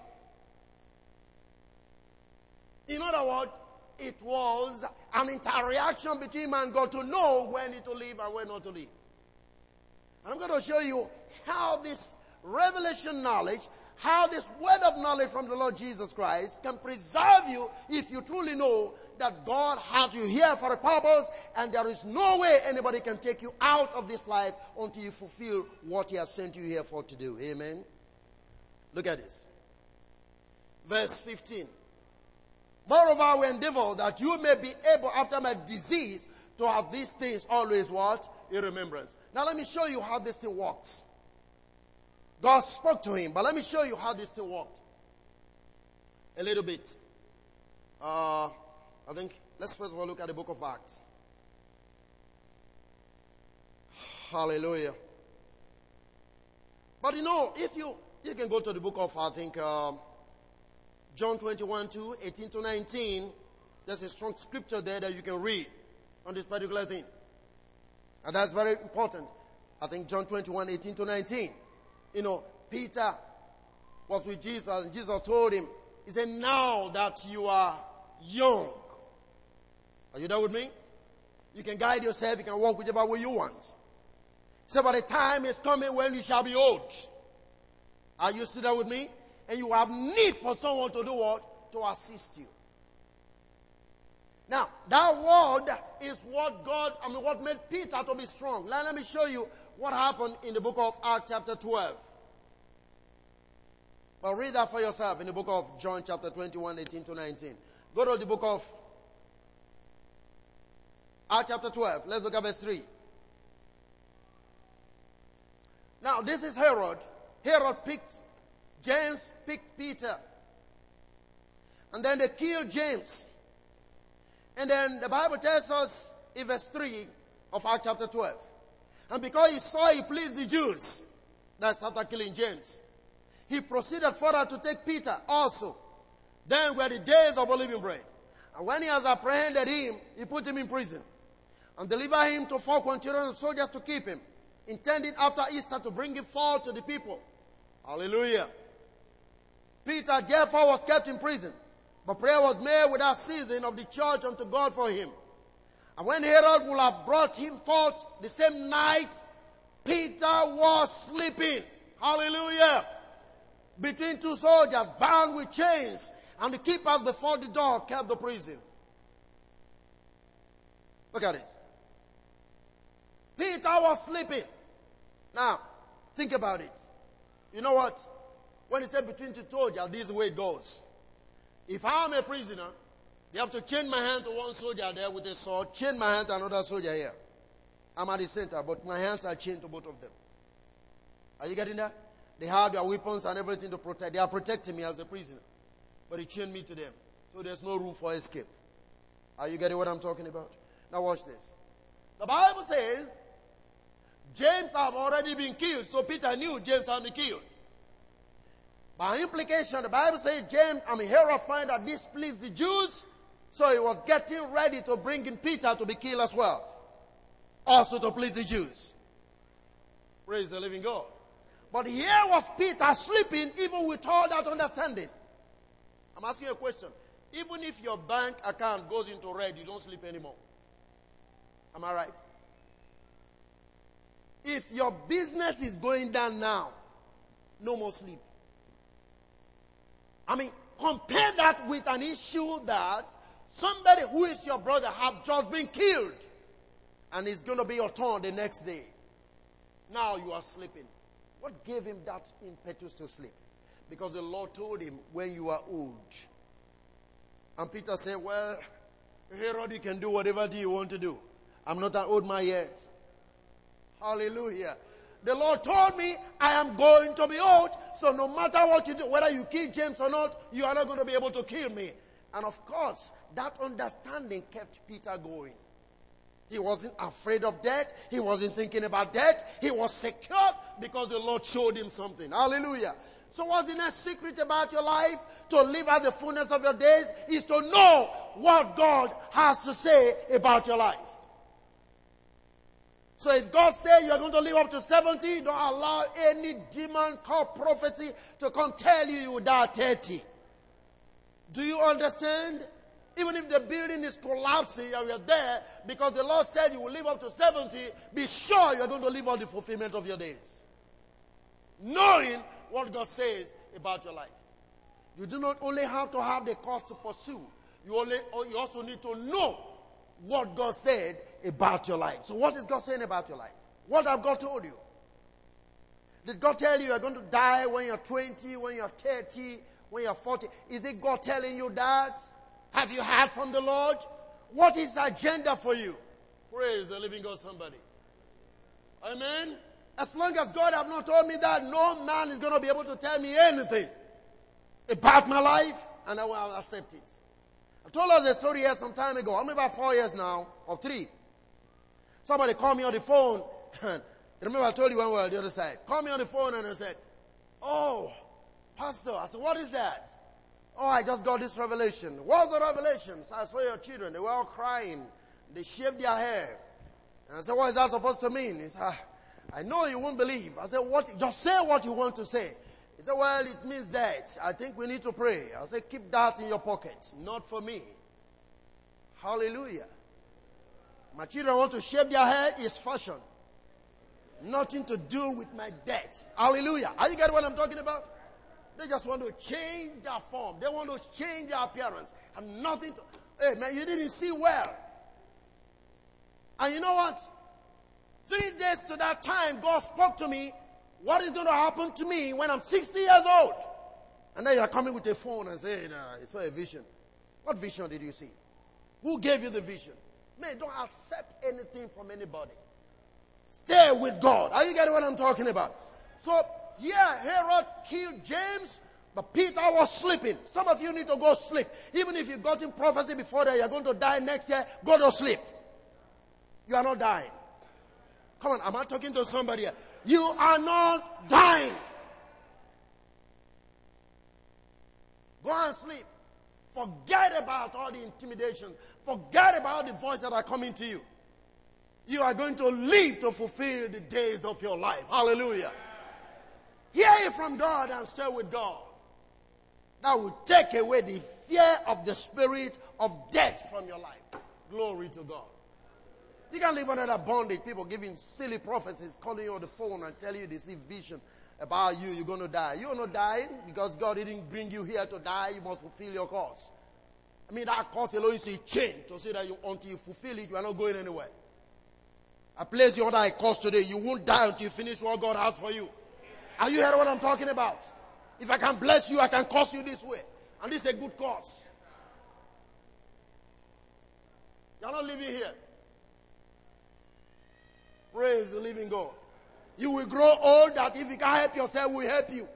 In other words, it was an interaction between man and God to know when to leave and when not to leave. And I'm going to show you how this revelation knowledge, how this word of knowledge from the Lord Jesus Christ can preserve you if you truly know that God has you here for a purpose and there is no way anybody can take you out of this life until you fulfill what He has sent you here for to do. Amen. Look at this. Verse 15. Moreover, we endeavor that you may be able after my disease to have these things always what? In remembrance. Now let me show you how this thing works. God spoke to him, but let me show you how this thing worked. A little bit. Uh, I think, let's first of all look at the book of Acts. Hallelujah. But you know, if you, you can go to the book of, I think, um, John 21 2, 18 to 19. There's a strong scripture there that you can read on this particular thing. And that's very important. I think John 21, 18 to 19. You know, Peter was with Jesus and Jesus told him, he said, now that you are young. Are you there with me? You can guide yourself, you can walk whichever way you want. He said, but the time is coming when you shall be old. Are you still there with me? And you have need for someone to do what? To assist you. Now, that word is what God, I mean, what made Peter to be strong. Let, let me show you what happened in the book of Acts chapter 12. Well, read that for yourself in the book of John chapter 21, 18 to 19. Go to the book of Acts chapter 12. Let's look at verse 3. Now, this is Herod. Herod picked James picked Peter. And then they killed James. And then the Bible tells us in verse 3 of Acts chapter 12. And because he saw he pleased the Jews, that's after killing James, he proceeded further to take Peter also. Then were the days of living bread. And when he has apprehended him, he put him in prison and delivered him to four quaternions soldiers to keep him, intending after Easter to bring him forth to the people. Hallelujah. Peter therefore was kept in prison, but prayer was made without ceasing of the church unto God for him. And when Herod would have brought him forth the same night, Peter was sleeping. Hallelujah. Between two soldiers bound with chains, and the keepers before the door kept the prison. Look at this. Peter was sleeping. Now, think about it. You know what? When he said between two soldiers, this way it goes. If I'm a prisoner, they have to chain my hand to one soldier there with a sword, chain my hand to another soldier here. I'm at the center, but my hands are chained to both of them. Are you getting that? They have their weapons and everything to protect. They are protecting me as a prisoner. But he chained me to them. So there's no room for escape. Are you getting what I'm talking about? Now watch this. The Bible says James have already been killed, so Peter knew James had been killed. By implication, the Bible says James, mean, Herod that this pleased the Jews, so he was getting ready to bring in Peter to be killed as well. Also to please the Jews. Praise the living God. But here was Peter sleeping even with all that understanding. I'm asking you a question. Even if your bank account goes into red, you don't sleep anymore. Am I right? If your business is going down now, no more sleep. I mean, compare that with an issue that somebody who is your brother have just been killed and it's going to be your turn the next day. Now you are sleeping. What gave him that impetus to sleep? Because the Lord told him, when you are old. And Peter said, well, Herod, you can do whatever you want to do. I'm not an old man yet. Hallelujah. The Lord told me I am going to be old, so no matter what you do, whether you kill James or not, you are not going to be able to kill me. And of course, that understanding kept Peter going. He wasn't afraid of death. He wasn't thinking about death. He was secure because the Lord showed him something. Hallelujah. So what's the next secret about your life? To live out the fullness of your days is to know what God has to say about your life. So if God says you're going to live up to 70, don't allow any demon called prophecy to come tell you you will die 30. Do you understand? Even if the building is collapsing and you're there because the Lord said you will live up to 70, be sure you're going to live on the fulfillment of your days. Knowing what God says about your life. You do not only have to have the cause to pursue, you, only, you also need to know what God said about your life. So what is God saying about your life? What have God told you? Did God tell you you're going to die when you're 20, when you're 30, when you're 40? Is it God telling you that? Have you heard from the Lord? What is agenda for you? Praise the living God, somebody. Amen. As long as God have not told me that, no man is going to be able to tell me anything about my life, and I will accept it. I told us a story here some time ago. I'm about four years now, or three. Somebody called me on the phone. [clears throat] Remember I told you when we were on the other side. Called me on the phone and I said, Oh, Pastor. I said, what is that? Oh, I just got this revelation. What's the revelation? So I saw your children. They were all crying. They shaved their hair. And I said, what is that supposed to mean? He said, ah, I know you won't believe. I said, what? Just say what you want to say. He said, well, it means that. I think we need to pray. I said, keep that in your pocket. Not for me. Hallelujah. My children want to shave their hair is fashion. Nothing to do with my debt. Hallelujah. Are you getting what I'm talking about? They just want to change their form. They want to change their appearance. And nothing to, hey man, you didn't see well. And you know what? Three days to that time, God spoke to me, what is going to happen to me when I'm 60 years old? And then you're coming with a phone and saying, nah, it's not a vision. What vision did you see? Who gave you the vision? Man, don't accept anything from anybody. Stay with God. Are you getting what I'm talking about? So, yeah, Herod killed James, but Peter was sleeping. Some of you need to go sleep. Even if you got in prophecy before that you're going to die next year, go to sleep. You are not dying. Come on, am I talking to somebody here? You are not dying. Go and sleep. Forget about all the intimidations. Forget about the voices that are coming to you. You are going to live to fulfill the days of your life. Hallelujah. Hear it from God and stay with God. That will take away the fear of the spirit of death from your life. Glory to God. You can't live under that bondage. People giving silly prophecies, calling you on the phone and telling you they see vision about you. You're going to die. You're not dying because God didn't bring you here to die. You must fulfill your cause. I mean, that cause alone is a chain to say that you, until you fulfill it, you are not going anywhere. I place you under a cause today. You won't die until you finish what God has for you. Are you hearing what I'm talking about? If I can bless you, I can curse you this way. And this is a good cause. You're not living here. Praise the living God. You will grow old that if you can't help yourself, we'll help you.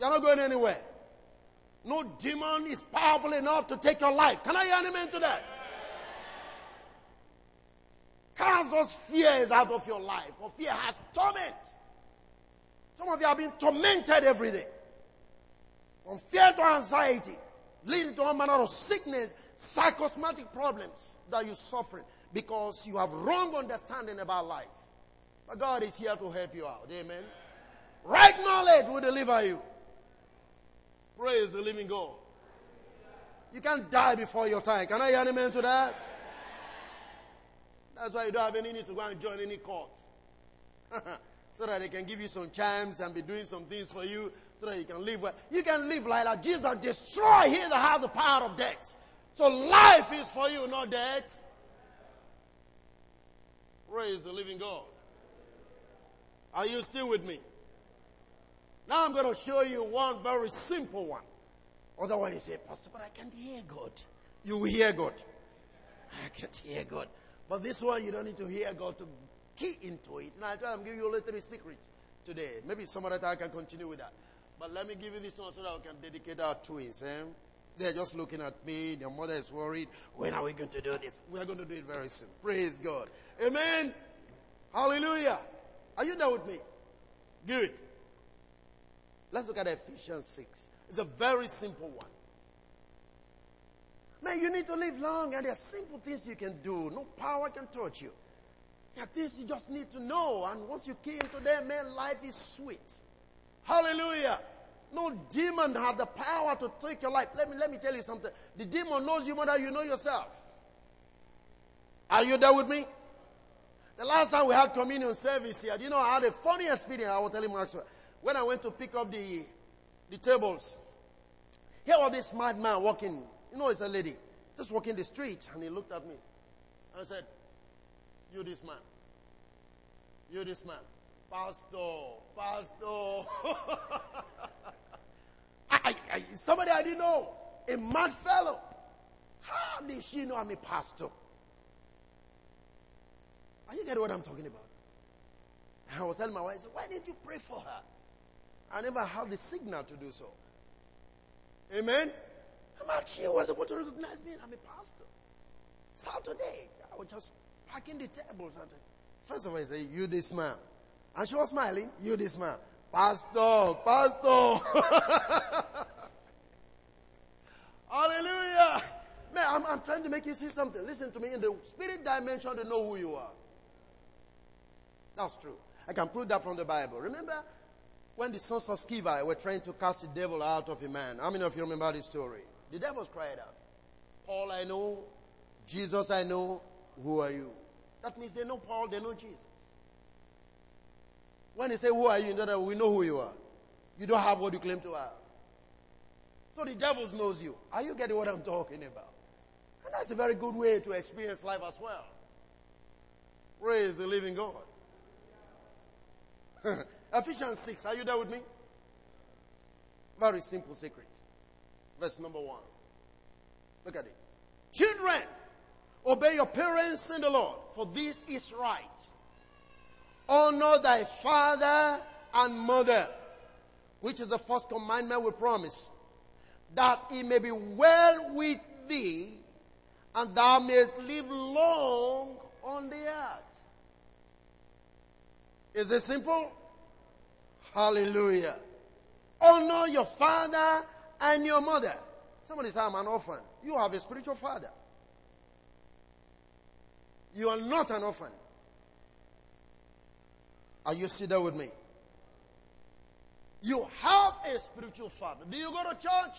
You're not going anywhere. No demon is powerful enough to take your life. Can I hear an amen to that? Cast those fears out of your life. For fear has torment. Some of you have been tormented every day. From fear to anxiety, leading to all manner of sickness, psychosomatic problems that you're suffering because you have wrong understanding about life. But God is here to help you out. Amen. Right knowledge will deliver you. Praise the living God. You can't die before your time. Can I hear amen to that? That's why you don't have any need to go and join any court. [laughs] so that they can give you some chimes and be doing some things for you so that you can live well. You can live like that. Jesus destroy he that have the power of death. So life is for you, not death. Praise the living God. Are you still with me? Now I'm going to show you one very simple one. Otherwise you say, Pastor, but I can't hear God. You hear God. I can't hear God. But this one you don't need to hear God to key into it. And I tell I'm giving you only three secrets today. Maybe some other time I can continue with that. But let me give you this one so that we can dedicate our twins. Eh? They're just looking at me. Their mother is worried. When are we going to do this? We are going to do it very soon. Praise God. Amen. Hallelujah. Are you there with me? Good. Let's look at Ephesians 6. It's a very simple one. Man, you need to live long, and there are simple things you can do. No power can touch you. There are things you just need to know, and once you came to them, man, life is sweet. Hallelujah. No demon have the power to take your life. Let me, let me tell you something. The demon knows you more than you know yourself. Are you there with me? The last time we had communion service here, you know, I had a funny experience. I will tell you, Maxwell. When I went to pick up the, the tables, here was this madman walking. You know, it's a lady. Just walking the street. And he looked at me. And I said, You this man. You this man. Pastor, Pastor. [laughs] I, I, somebody I didn't know. A mad fellow. How did she know I'm a pastor? Are you getting what I'm talking about? I was telling my wife, why didn't you pray for her? I never had the signal to do so. Amen? I'm she was able to recognize me. I'm a pastor. Saturday, I was just packing the tables. And first of all, I said, you this man. And she was smiling, you this man. Pastor, pastor. [laughs] Hallelujah. Man, I'm, I'm trying to make you see something. Listen to me. In the spirit dimension, they know who you are. That's true. I can prove that from the Bible. Remember when the sons of Sceva were trying to cast the devil out of a man? How many of you remember this story? The devils cried out, Paul I know, Jesus I know, who are you? That means they know Paul, they know Jesus. When they say, Who are you? we know who you are. You don't have what you claim to have. So the devil knows you. Are you getting what I'm talking about? And that's a very good way to experience life as well. Praise the living God. [laughs] Ephesians 6. Are you there with me? Very simple secret. Verse number 1. Look at it. Children, obey your parents in the Lord, for this is right. Honor thy father and mother, which is the first commandment we promise, that it may be well with thee, and thou mayest live long on the earth. Is it simple? Hallelujah. Honor your father and your mother. Somebody say, I'm an orphan. You have a spiritual father. You are not an orphan. Are you sitting with me? You have a spiritual father. Do you go to church?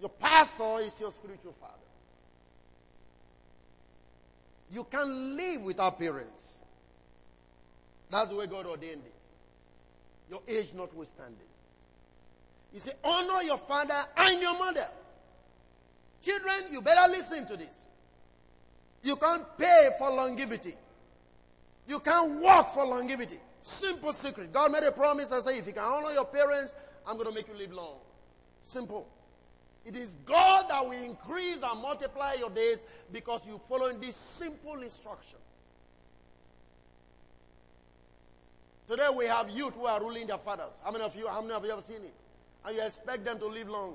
Your pastor is your spiritual father. You can live without parents. That's the way God ordained it. Your age notwithstanding. He said, honor your father and your mother. Children, you better listen to this. You can't pay for longevity. You can't work for longevity. Simple secret. God made a promise and said, if you can honor your parents, I'm going to make you live long. Simple. It is God that will increase and multiply your days because you follow in this simple instruction. Today we have youth who are ruling their fathers. How many of you, how many of you have seen it? And you expect them to live long.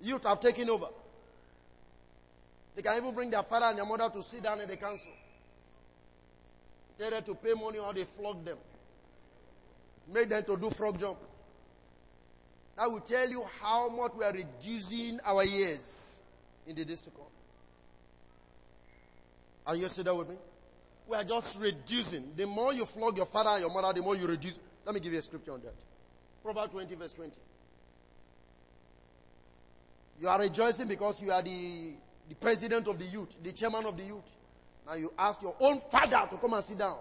Youth have taken over. They can even bring their father and their mother to sit down in the council. Tell them to pay money or they flog them. Make them to do frog jump. I will tell you how much we are reducing our years in the come. Are you still there with me? We are just reducing. The more you flog your father and your mother, the more you reduce. Let me give you a scripture on that. Proverbs 20, verse 20. You are rejoicing because you are the, the president of the youth, the chairman of the youth. Now you ask your own father to come and sit down.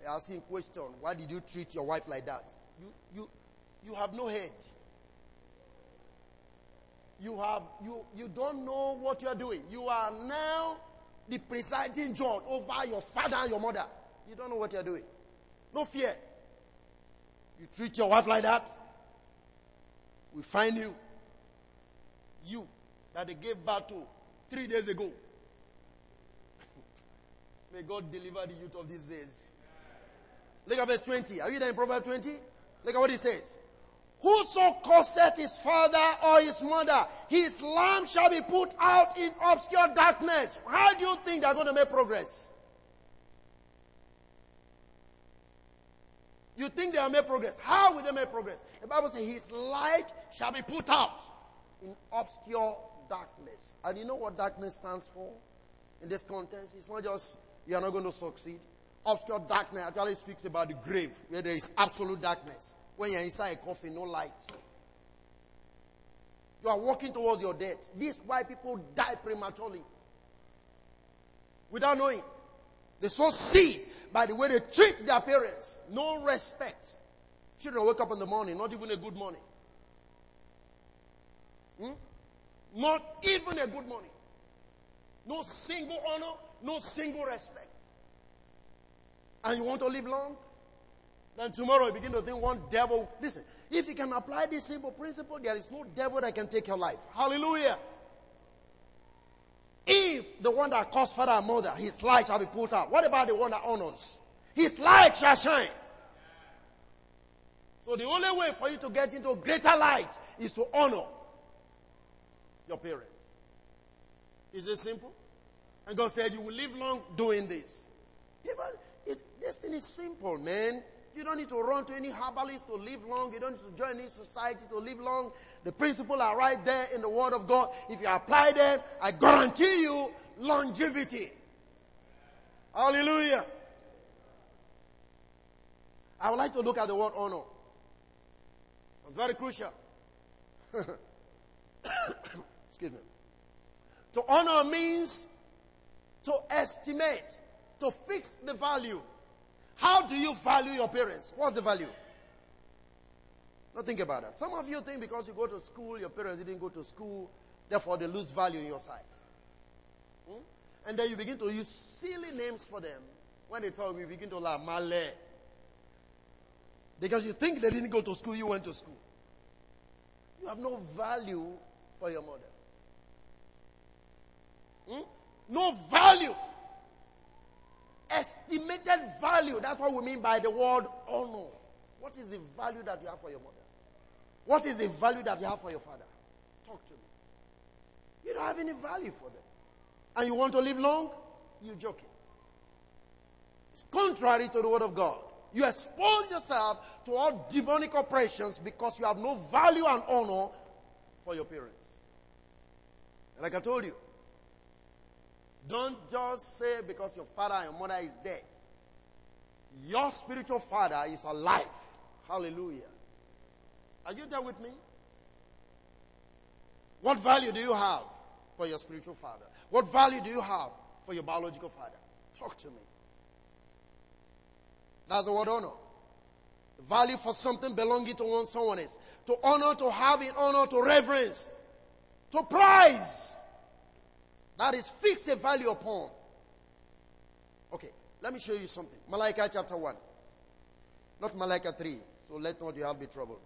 They are asking question, why did you treat your wife like that? You, you, you have no head. You have, you, you don't know what you are doing. You are now the presiding judge over your father and your mother. You don't know what you are doing. No fear. You treat your wife like that, we find you. You that they gave birth to three days ago. [laughs] May God deliver the youth of these days. Look at verse 20. Are you there in Proverbs 20? Look at what he says. Whoso curseth his father or his mother, his lamp shall be put out in obscure darkness. How do you think they're going to make progress? You think they will make progress. How will they make progress? The Bible says his light shall be put out in obscure darkness. And you know what darkness stands for in this context? It's not just you are not going to succeed. Obscure darkness actually speaks about the grave where there is absolute darkness. When you're inside a coffin, no light. You are walking towards your death. This is why people die prematurely. Without knowing. They so see by the way they treat their parents. No respect. Children wake up in the morning, not even a good morning. Hmm? Not even a good morning. No single honor, no single respect. And you want to live long? Then tomorrow you begin to think one devil. Listen, if you can apply this simple principle, there is no devil that can take your life. Hallelujah. If the one that caused father and mother, his light shall be put out. What about the one that honors? His light shall shine. So the only way for you to get into greater light is to honor your parents. Is it simple? And God said, You will live long doing this. Yeah, but it, this thing is simple, man. You don't need to run to any herbalist to live long. You don't need to join any society to live long. The principles are right there in the Word of God. If you apply them, I guarantee you longevity. Hallelujah. I would like to look at the word honor. It's very crucial. [coughs] Excuse me. To honor means to estimate, to fix the value. How do you value your parents? What's the value? Now think about that. Some of you think because you go to school, your parents didn't go to school, therefore they lose value in your sight. Hmm? And then you begin to use silly names for them. When they talk, you begin to laugh, Male. Because you think they didn't go to school, you went to school. You have no value for your mother. Hmm? No value. Estimated value. That's what we mean by the word honor. What is the value that you have for your mother? What is the value that you have for your father? Talk to me. You don't have any value for them. And you want to live long? You're joking. It's contrary to the word of God. You expose yourself to all demonic operations because you have no value and honor for your parents. Like I told you, don't just say because your father and your mother is dead. Your spiritual father is alive. Hallelujah. Are you there with me? What value do you have for your spiritual father? What value do you have for your biological father? Talk to me. That's the word honor. The value for something belonging to one someone is to honor, to have in honor, to reverence, to prize. That is fix a value upon. Okay, let me show you something. Malachi chapter 1. Not Malachi 3. So let not your heart be troubled.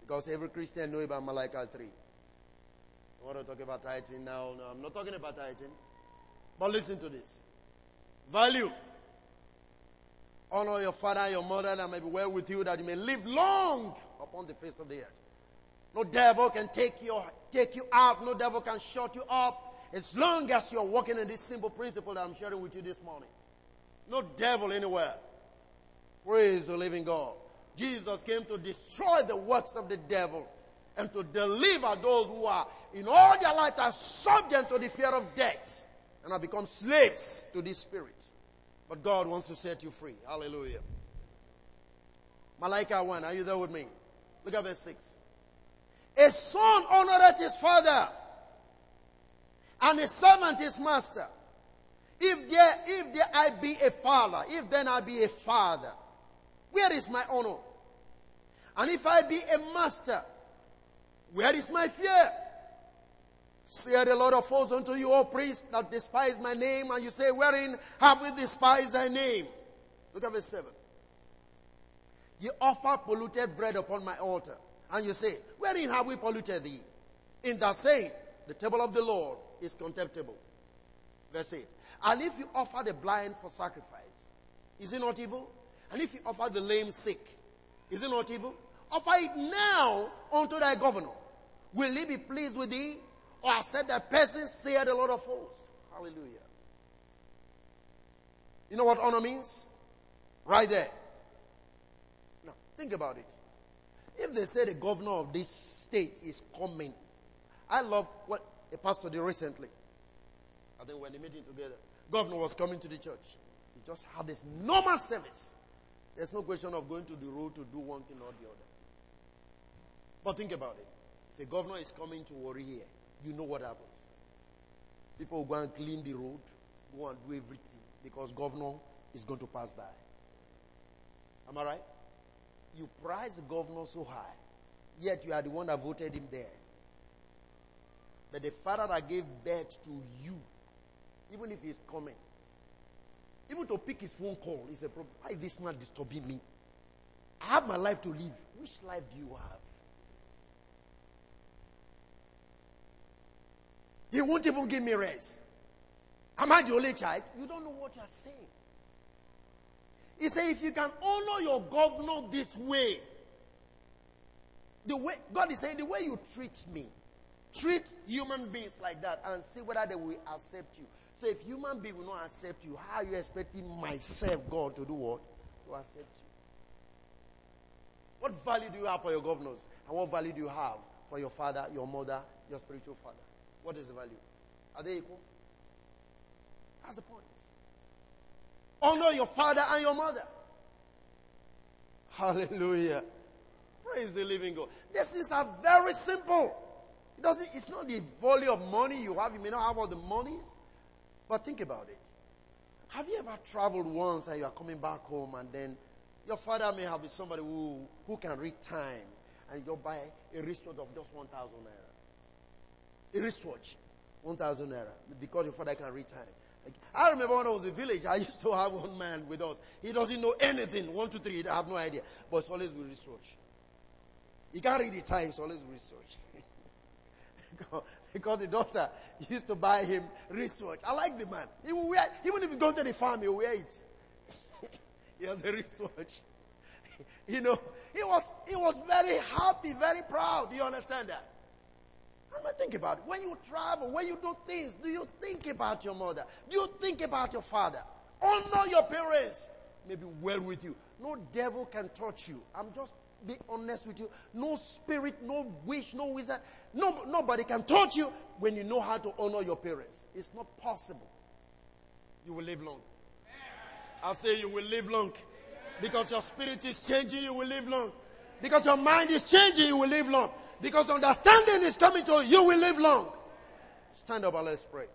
Because every Christian know about Malachi 3. I want to talk about tithing now. No, I'm not talking about tithing. But listen to this. Value. Honor your father and your mother that may be well with you, that you may live long upon the face of the earth. No devil can take you, take you out. No devil can shut you up. As long as you're walking in this simple principle that I'm sharing with you this morning. No devil anywhere. Praise the living God. Jesus came to destroy the works of the devil and to deliver those who are in all their life are subject to the fear of death and have become slaves to this spirit. But God wants to set you free. Hallelujah. Malachi 1, are you there with me? Look at verse 6. A son honoreth his father, and a servant his master. If there, if there I be a father, if then I be a father, where is my honor? And if I be a master, where is my fear? Say the Lord of hosts unto you, O priests, that despise my name, and you say, Wherein have we despised thy name? Look at verse 7. You offer polluted bread upon my altar. And you say, Wherein have we polluted thee? In that saying, the table of the Lord is contemptible. Verse 8. And if you offer the blind for sacrifice, is it not evil? And if you offer the lame sick, is it not evil? Offer it now unto thy governor. Will he be pleased with thee? Or said that person said a lot of hosts. Hallelujah. You know what honor means? Right there. Now, think about it. If they say the governor of this state is coming, I love what a pastor did recently. I think when they meeting together, governor was coming to the church. He just had this normal service. There's no question of going to the road to do one thing or the other. But think about it. If a governor is coming to Warri here, you know what happens. People go and clean the road, go and do everything because governor is going to pass by. Am I right? You prize the governor so high, yet you are the one that voted him there. But the father that gave birth to you, even if he's coming, even to pick his phone call is a problem. Why is this man disturbing me? I have my life to live. Which life do you have? He won't even give me rest. Am I the only child? You don't know what you are saying. He said, if you can honor your governor this way, the way God is saying, the way you treat me, treat human beings like that and see whether they will accept you. So if human beings will not accept you, how are you expecting myself, God, to do what? To accept you. What value do you have for your governors? And what value do you have for your father, your mother, your spiritual father? What is the value? Are they equal? That's the point. Honor your father and your mother. Hallelujah. Praise the living God. These things are very simple. It doesn't, it's not the volume of money you have. You may not have all the monies. But think about it. Have you ever traveled once and you are coming back home and then your father may have been somebody who, who can read time and you buy a wristwatch of just 1,000 naira. A wristwatch, 1,000 naira, because your father can read time. I remember when I was in the village, I used to have one man with us. He doesn't know anything. One, two, three, I have no idea. But it's always with wristwatch. He can't read the time, it's always wristwatch. [laughs] because the doctor used to buy him wristwatch. I like the man. He will wear, even if he goes to the farm, he will wear it. [laughs] he has a wristwatch. [laughs] you know, he was, he was very happy, very proud. Do you understand that? I'm not think about it. When you travel, when you do things, do you think about your mother? Do you think about your father? Honor your parents. Maybe well with you. No devil can touch you. I'm just be honest with you. No spirit, no wish, no wizard. No, nobody can touch you when you know how to honor your parents. It's not possible. You will live long. I say you will live long. Because your spirit is changing, you will live long. Because your mind is changing, you will live long. Because understanding is coming to you, you will live long. Stand up and let's pray.